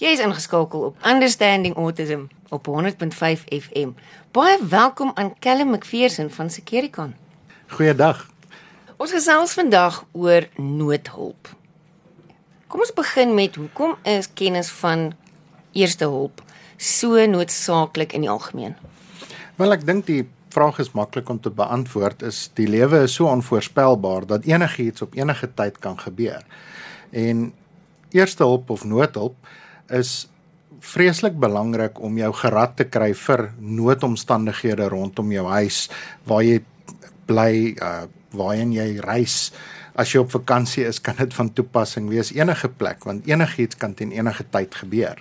Jy is ingeskakel op Understanding Autism op 100.5 FM. Baie welkom aan Callum McPherson van Securicon. Goeiedag. Ons gesels vandag oor noodhulp. Kom ons begin met hoekom is kennis van eerste hulp so noodsaaklik in die algemeen? Wel ek dink die vraag is maklik om te beantwoord is die lewe is so onvoorspelbaar dat enigiets op enige tyd kan gebeur. En eerste hulp of noodhulp is vreeslik belangrik om jou gerad te kry vir noodomstandighede rondom jou huis waar jy bly, uh waarheen jy reis. As jy op vakansie is, kan dit van toepassing wees enige plek want enigiets kan teen enige tyd gebeur.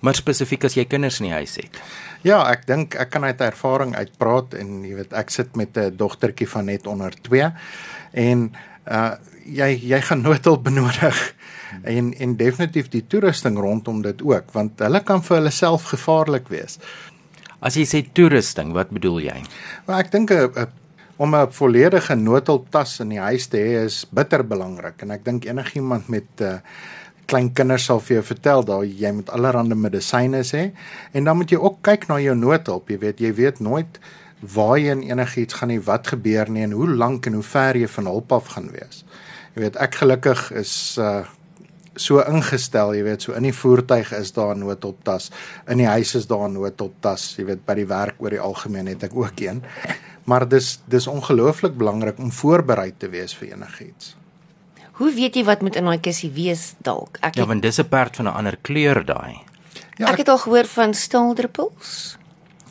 Maar spesifiek as jy kinders in die huis het. Ja, ek dink ek kan uit ervaring uitpraat en jy weet ek sit met 'n dogtertjie van net onder 2 en uh jy jy gaan noodhulp benodig en en definitief die toerusting rondom dit ook want hulle kan vir hulle self gevaarlik wees. As jy sê toerusting, wat bedoel jy? Maar ek dink 'n om 'n volledige noodhulptas in die huis te hê is bitter belangrik en ek dink enigiemand met uh, klein kinders sal vir jou vertel dat jy met allerlei medisyne sê en dan moet jy ook kyk na jou noodhulp, jy weet jy weet nooit waarheen enigiets gaan nie wat gebeur nie en hoe lank en hoe ver jy van hulp af gaan wees. Jy weet ek gelukkig is uh, so ingestel, jy weet, so in die voertuig is daar 'n noodoptas, in die huis is daar 'n noodoptas, jy weet, by die werk oor die algemeen het ek ook een. Maar dis dis ongelooflik belangrik om voorberei te wees vir enigiets. Hoe weet jy wat moet in daai kussie wees dalk? Ek Ja, want dis 'n perd van 'n ander kleur daai. Ja, ek, ek het al gehoor van staaldruppels.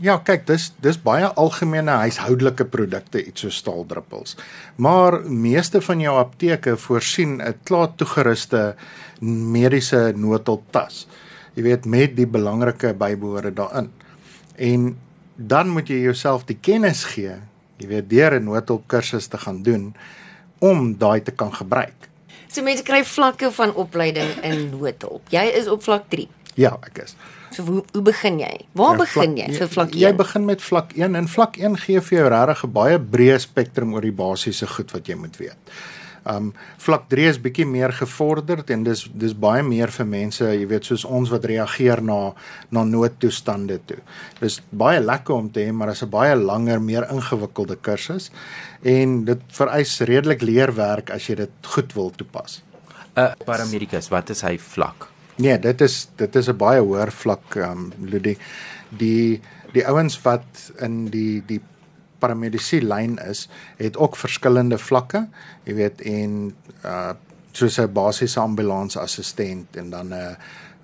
Ja, kyk, dis dis baie algemene huishoudelike produkte, iets so staaldruppels. Maar meeste van jou apteke voorsien 'n klaar toegeruste mediese noodhulptas. Jy weet met die belangrike bybehore daarin. En dan moet jy jouself die kennis gee, jy weet deur 'n noodhulpkursus te gaan doen om daai te kan gebruik. So mense kry vlakke van opleiding in noodhulp. Jy is op vlak 3. Ja, ek is. So hoe hoe begin jy? Waar ja, begin jy vir vlak 1? Jy begin met vlak 1 en vlak 1 gee vir jou regtig 'n baie breë spektrum oor die basiese goed wat jy moet weet. Um vlak 3 is bietjie meer gevorderd en dis dis baie meer vir mense, jy weet, soos ons wat reageer na na noodtoestande toe. Dis baie lekker om te hê, maar dit is 'n baie langer, meer ingewikkelde kursus en dit vereis redelik leerwerk as jy dit goed wil toepas. 'n uh, Paramedikus, wat is hy vlak? Nee, dit is dit is 'n baie hoër vlak ehm um, Ludie. Die die ouens wat in die die paramedisie lyn is, het ook verskillende vlakke, jy weet en uh soos 'n basiese ambulansassistent en dan 'n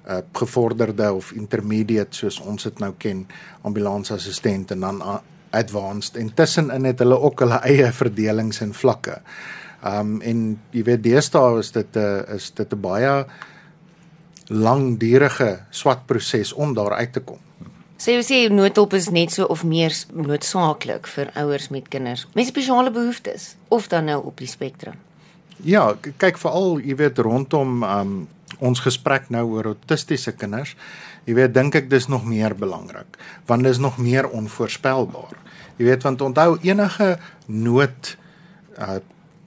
'n gevorderde of intermediate soos ons dit nou ken, ambulansassistent en dan advanced. Intussen het hulle ook hulle eie verdelings en vlakke. Um en jy weet deesdae is dit 'n is dit 'n baie langdurige swat proses om daar uit te kom. Sê jy sê noodhulp is net so of meer noodsaaklik vir ouers met kinders met spesiale behoeftes of dan nou op die spektrum. Ja, kyk veral, jy weet rondom um ons gesprek nou oor autistiese kinders. Jy weet dink ek dis nog meer belangrik want dit is nog meer onvoorspelbaar. Jy weet want onthou enige nood uh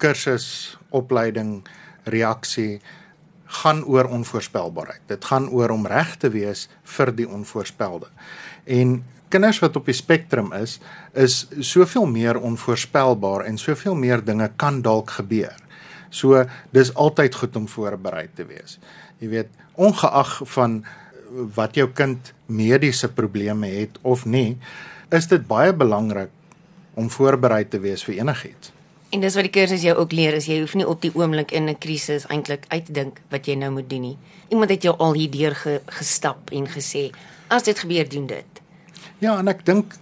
kursus, opleiding, reaksie gaan oor onvoorspelbaarheid. Dit gaan oor om reg te wees vir die onvoorspelde. En kinders wat op die spektrum is, is soveel meer onvoorspelbaar en soveel meer dinge kan dalk gebeur. So dis altyd goed om voorberei te wees. Jy weet, ongeag van wat jou kind mediese probleme het of nie, is dit baie belangrik om voorberei te wees vir enigiets. En dis wat die kursus jou ook leer, is jy hoef nie op die oomblik in 'n krisis eintlik uit te dink wat jy nou moet doen nie. Iemand het jou al hierdeur ge, gestap en gesê, as dit gebeur, doen dit. Ja, en ek dink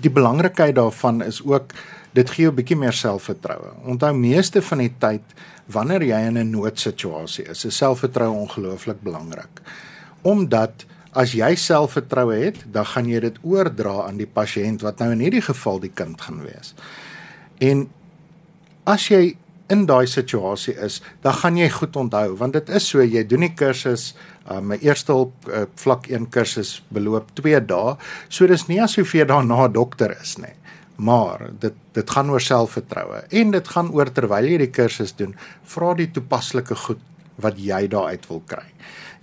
die belangrikheid daarvan is ook dit gee jou 'n bietjie meer selfvertroue. Onthou meeste van die tyd wanneer jy in 'n noodsituasie is, is selfvertroue ongelooflik belangrik. Omdat as jy selfvertroue het, dan gaan jy dit oordra aan die pasiënt wat nou in hierdie geval die kind gaan wees. En as jy in daai situasie is, dan gaan jy goed onthou want dit is so jy doen die kursus, uh, my eerste hulp uh, vlak 1 kursus beloop 2 dae. So dis nie asof jy daarna dokter is nie. Maar dit dit gaan oor selfvertroue en dit gaan oor terwyl jy die kursus doen, vra die toepaslike goed wat jy daaruit wil kry.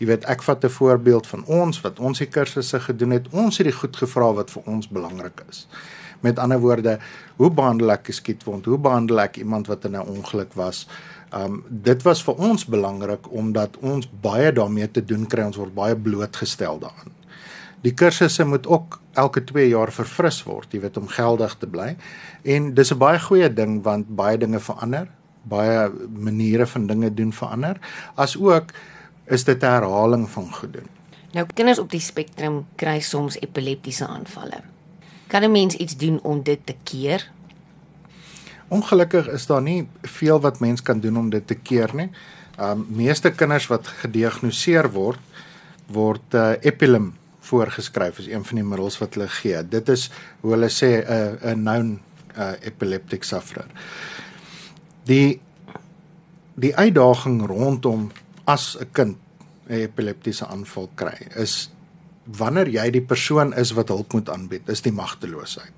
Jy weet, ek vat 'n voorbeeld van ons wat ons die kursusse gedoen het. Ons het die goed gevra wat vir ons belangrik is. Met ander woorde, hoe behandel ek 'n skietwond? Hoe behandel ek iemand wat in 'n ongeluk was? Um dit was vir ons belangrik omdat ons baie daarmee te doen kry. Ons word baie blootgestel daaraan. Die kursusse moet ook elke 2 jaar verfris word, jy weet om geldig te bly. En dis 'n baie goeie ding want baie dinge verander, baie maniere van dinge doen verander. As ook is dit 'n herhaling van goed doen. Nou kinders op die spektrum kry soms epileptiese aanvalle. Kan 'n mens iets doen om dit te keer? Ongelukkig is daar nie veel wat mens kan doen om dit te keer nie. Um meeste kinders wat gediagnoseer word word uh, Epilim voorgeskryf as een van die middels wat hulle gee. Dit is hoe hulle sê 'n uh, 'n known uh, epileptic sufferer. Die die uitdaging rondom as 'n kind 'n epileptiese aanval kry is wanneer jy die persoon is wat hulp moet aanbied, is die magteloosheid.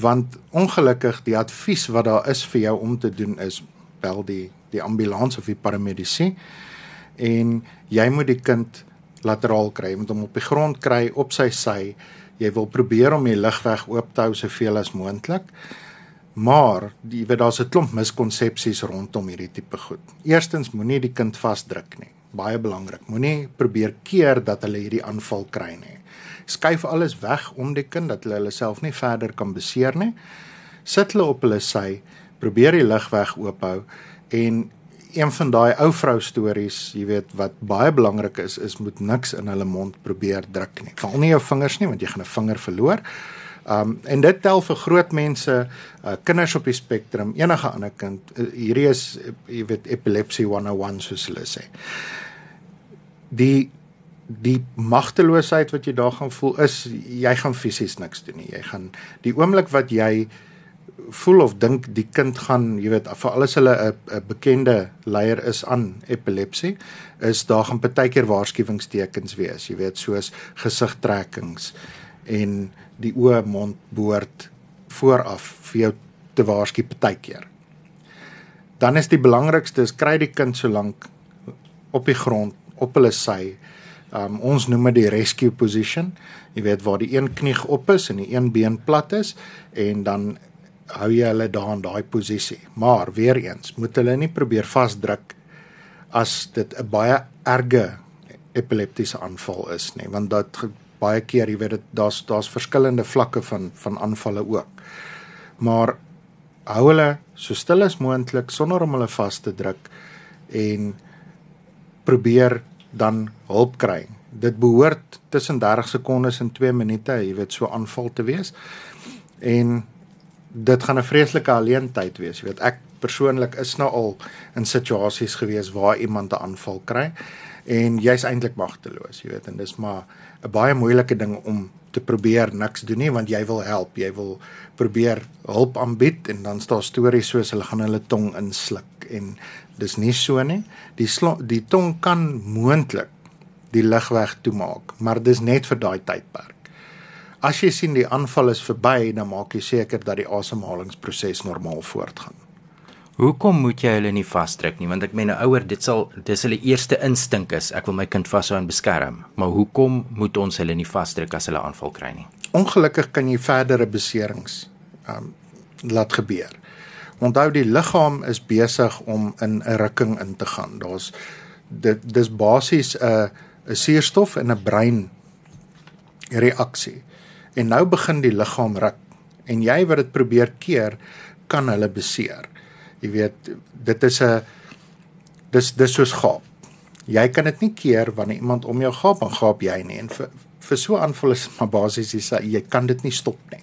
Want ongelukkig die advies wat daar is vir jou om te doen is bel die die ambulans of die paramedici en jy moet die kind lateraal kry, jy moet hom op die grond kry op sy sy. Jy wil probeer om die lugweg oop te hou soveel as moontlik. Maar jy weet daar's 'n klomp miskonsepsies rondom hierdie tipe goed. Eerstens moenie die kind vasdruk nie. Baie belangrik. Moenie probeer keer dat hulle hierdie aanval kry nie. Skuif alles weg om die kind dat hulle hulle self nie verder kan beseer nie. Sit hulle op hulle sy, probeer die lugweg oophou en een van daai ou vrou stories, jy weet wat baie belangrik is, is moet niks in hulle mond probeer druk nie. Veral nie jou vingers nie want jy gaan 'n vinger verloor. Um en dit tel vir groot mense, uh, kinders op die spektrum, enige ander kind. Uh, hierdie is uh, jy weet epilepsy 101 soos hulle sê. Die die magteloosheid wat jy daar gaan voel is jy gaan fisies niks doen nie. Jy gaan die oomblik wat jy voel of dink die kind gaan, jy weet, vir alles hulle 'n bekende leier is aan epilepsie, is daar gaan partykeer waarskuwingstekens wees, jy weet, soos gesigtrekkings en die oë mond behoort vooraf vir jou te waarsku partykeer. Dan is die belangrikste is kry die kind so lank op die grond op hulle sy. Um, ons noem dit die rescue position. Jy weet waar die een knie op is en die een been plat is en dan hou jy hulle daar in daai posisie. Maar weer eens, moet hulle nie probeer vasdruk as dit 'n baie erge epileptiese aanval is nie, want dit baie keer, jy weet dit daar's daar's verskillende vlakke van van aanvalle ook. Maar hou hulle so stil as moontlik sonder om hulle vas te druk en probeer dan hulp kry. Dit behoort tussen 30 sekondes en 2 minute, jy weet, so aanval te wees. En dit gaan 'n vreeslike alleentyd wees. Jy weet, ek persoonlik is nou al in situasies gewees waar iemand 'n aanval kry en jy's eintlik magteloos, jy weet, en dis maar 'n baie moeilike ding om te probeer niks doen nie want jy wil help, jy wil probeer hulp aanbied en dan staan stories soos hulle gaan hulle tong insluk en dis nie so nie. Die die tong kan moontlik die lugweg toemaak, maar dis net vir daai tydperk. As jy sien die aanval is verby, dan maak jy seker dat die asemhalingsproses normaal voortgaan. Hoekom moet jy hulle nie vasdruk nie? Want ek meen 'n ouer, dit sal dis hulle eerste instink is, ek wil my kind vashou en beskerm. Maar hoekom moet ons hulle nie vasdruk as hulle aanval kry nie? Ongelukkig kan jy verdere beserings um laat gebeur. Onthou die liggaam is besig om in 'n rukking in te gaan. Daar's dit dis basies 'n 'n suurstof en 'n brein reaksie. En nou begin die liggaam ruk en jy wat dit probeer keer, kan hulle beseer. Jy weet, dit is 'n dis dis soos gaap. Jy kan dit nie keer wanneer iemand om jou gaap en gaap jy nie. En vir vir so aanval is maar basies jy sê jy kan dit nie stop nie.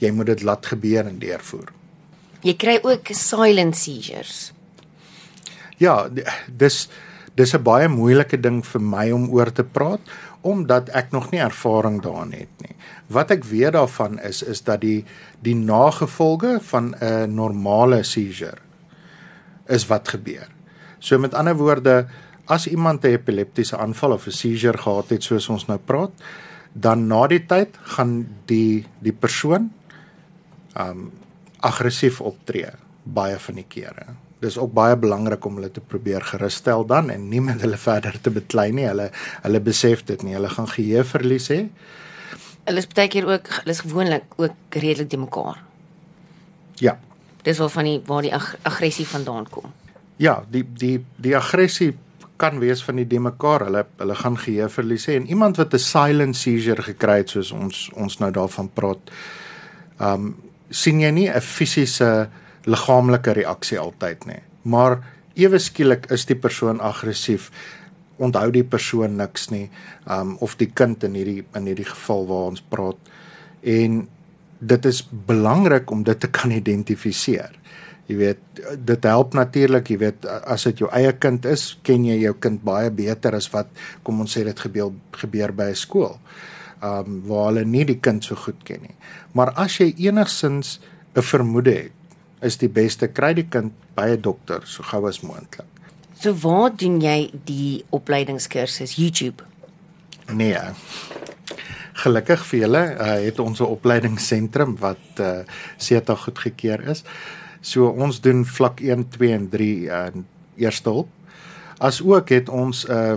Jy moet dit laat gebeur en deurvoer. Jy kry ook silent seizures. Ja, dis dis 'n baie moeilike ding vir my om oor te praat omdat ek nog nie ervaring daarin het nie. Wat ek weet daarvan is is dat die die nagevolge van 'n normale seizure is wat gebeur. So met ander woorde, as iemand 'n epileptiese aanval of 'n seizure gehad het soos ons nou praat, dan na die tyd gaan die die persoon um aggressief optree baie van die kere. dis ook baie belangrik om hulle te probeer gerusstel dan en nie met hulle verder te beklei nie. Hulle hulle besef dit nie. Hulle gaan geheue verlies hê. Hulle is baie keer ook hulle is gewoonlik ook redelik te mekaar. Ja. Dis wel van die waar die ag aggressie vandaan kom. Ja, die die die aggressie kan wees van die de mekaar. Hulle hulle gaan geheue verlies hê en iemand wat 'n silent seizure gekry het soos ons ons nou daarvan praat. Um sien jy nie 'n fisiese liggaamlike reaksie altyd nie. Maar ewe skielik is die persoon aggressief. Onthou die persoon niks nie. Um of die kind in hierdie in hierdie geval waar ons praat. En dit is belangrik om dit te kan identifiseer. Jy weet, dit help natuurlik, jy weet, as dit jou eie kind is, ken jy jou kind baie beter as wat kom ons sê dit gebeur gebeur by 'n skool. Um waar hulle nie die kind so goed ken nie. Maar as jy enigsins 'n vermoede het, is die beste kry die kind by 'n dokter so gou as moontlik. So waar doen jy die opleidingskursus YouTube? Nee. Gelukkig vir julle uh, het ons 'n opleidingsentrum wat uh, SETA goedgekeur is. So ons doen vlak 1, 2 en 3 uh, eerste hulp. As ook het ons 'n uh,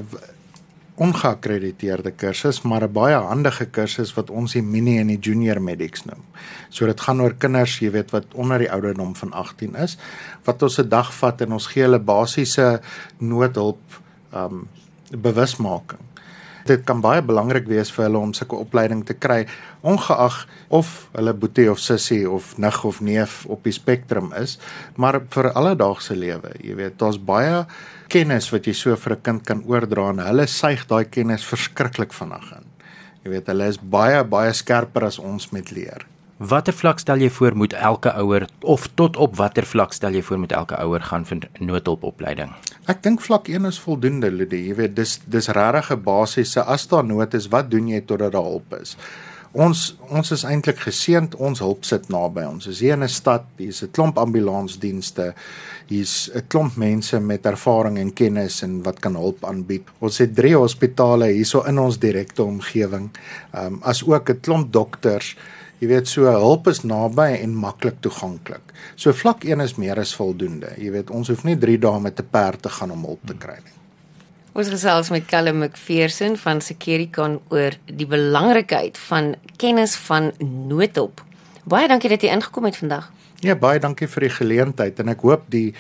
ongeakkrediteerde kursus, maar 'n baie handige kursus wat ons die mini en die junior medics noem. So dit gaan oor kinders, jy weet, wat onder die ouderdom van 18 is, wat ons 'n dag vat en ons gee hulle basiese noodhulp um bewusmaking. Dit kan baie belangrik wees vir hulle om sulke opleiding te kry, ongeag of hulle boetie of sussie of nig of neef op die spektrum is, maar vir alledaagse lewe. Jy weet, daar's baie kennis wat jy so vir 'n kind kan oordra en hulle suig daai kennis verskriklik vinnig in. Jy weet, hulle is baie baie skerper as ons met leer. Watter vlak stel jy voor moet elke ouer of tot op watter vlak stel jy voor moet elke ouer gaan vir noodhulpopleiding? Ek dink vlak 1 is voldoende, Ludie. Jy weet, dis dis regtig 'n basiese as daar nood is, wat doen jy totdat daar hulp is? Ons ons is eintlik geseënd, ons hulp sit naby ons. Ons is hier in 'n stad, hier's 'n klomp ambulansdienste. Hier's 'n klomp mense met ervaring en kennis en wat kan hulp aanbied. Ons het 3 hospitale hierso in ons direkte omgewing. Ehm um, as ook 'n klomp dokters. Jy weet so hulp is naby en maklik toeganklik. So vlak 1 is meer as voldoende. Jy weet ons hoef nie 3 dae met 'n perd te gaan om hulp te kry nie. Ons gesels met Callum McPherson van Securicon oor die belangrikheid van kennis van noodhulp. Baie dankie dat jy ingekom het vandag. Ja, baie dankie vir die geleentheid en ek hoop die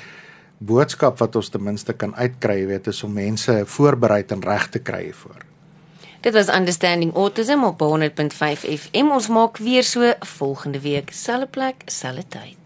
boodskap wat ons ten minste kan uitkry, weet is om mense voorberei en reg te kry hiervoor. Dit was Understanding Autism op 100.5 FM. Ons maak weer so volgende week, selfe plek, selfe tyd.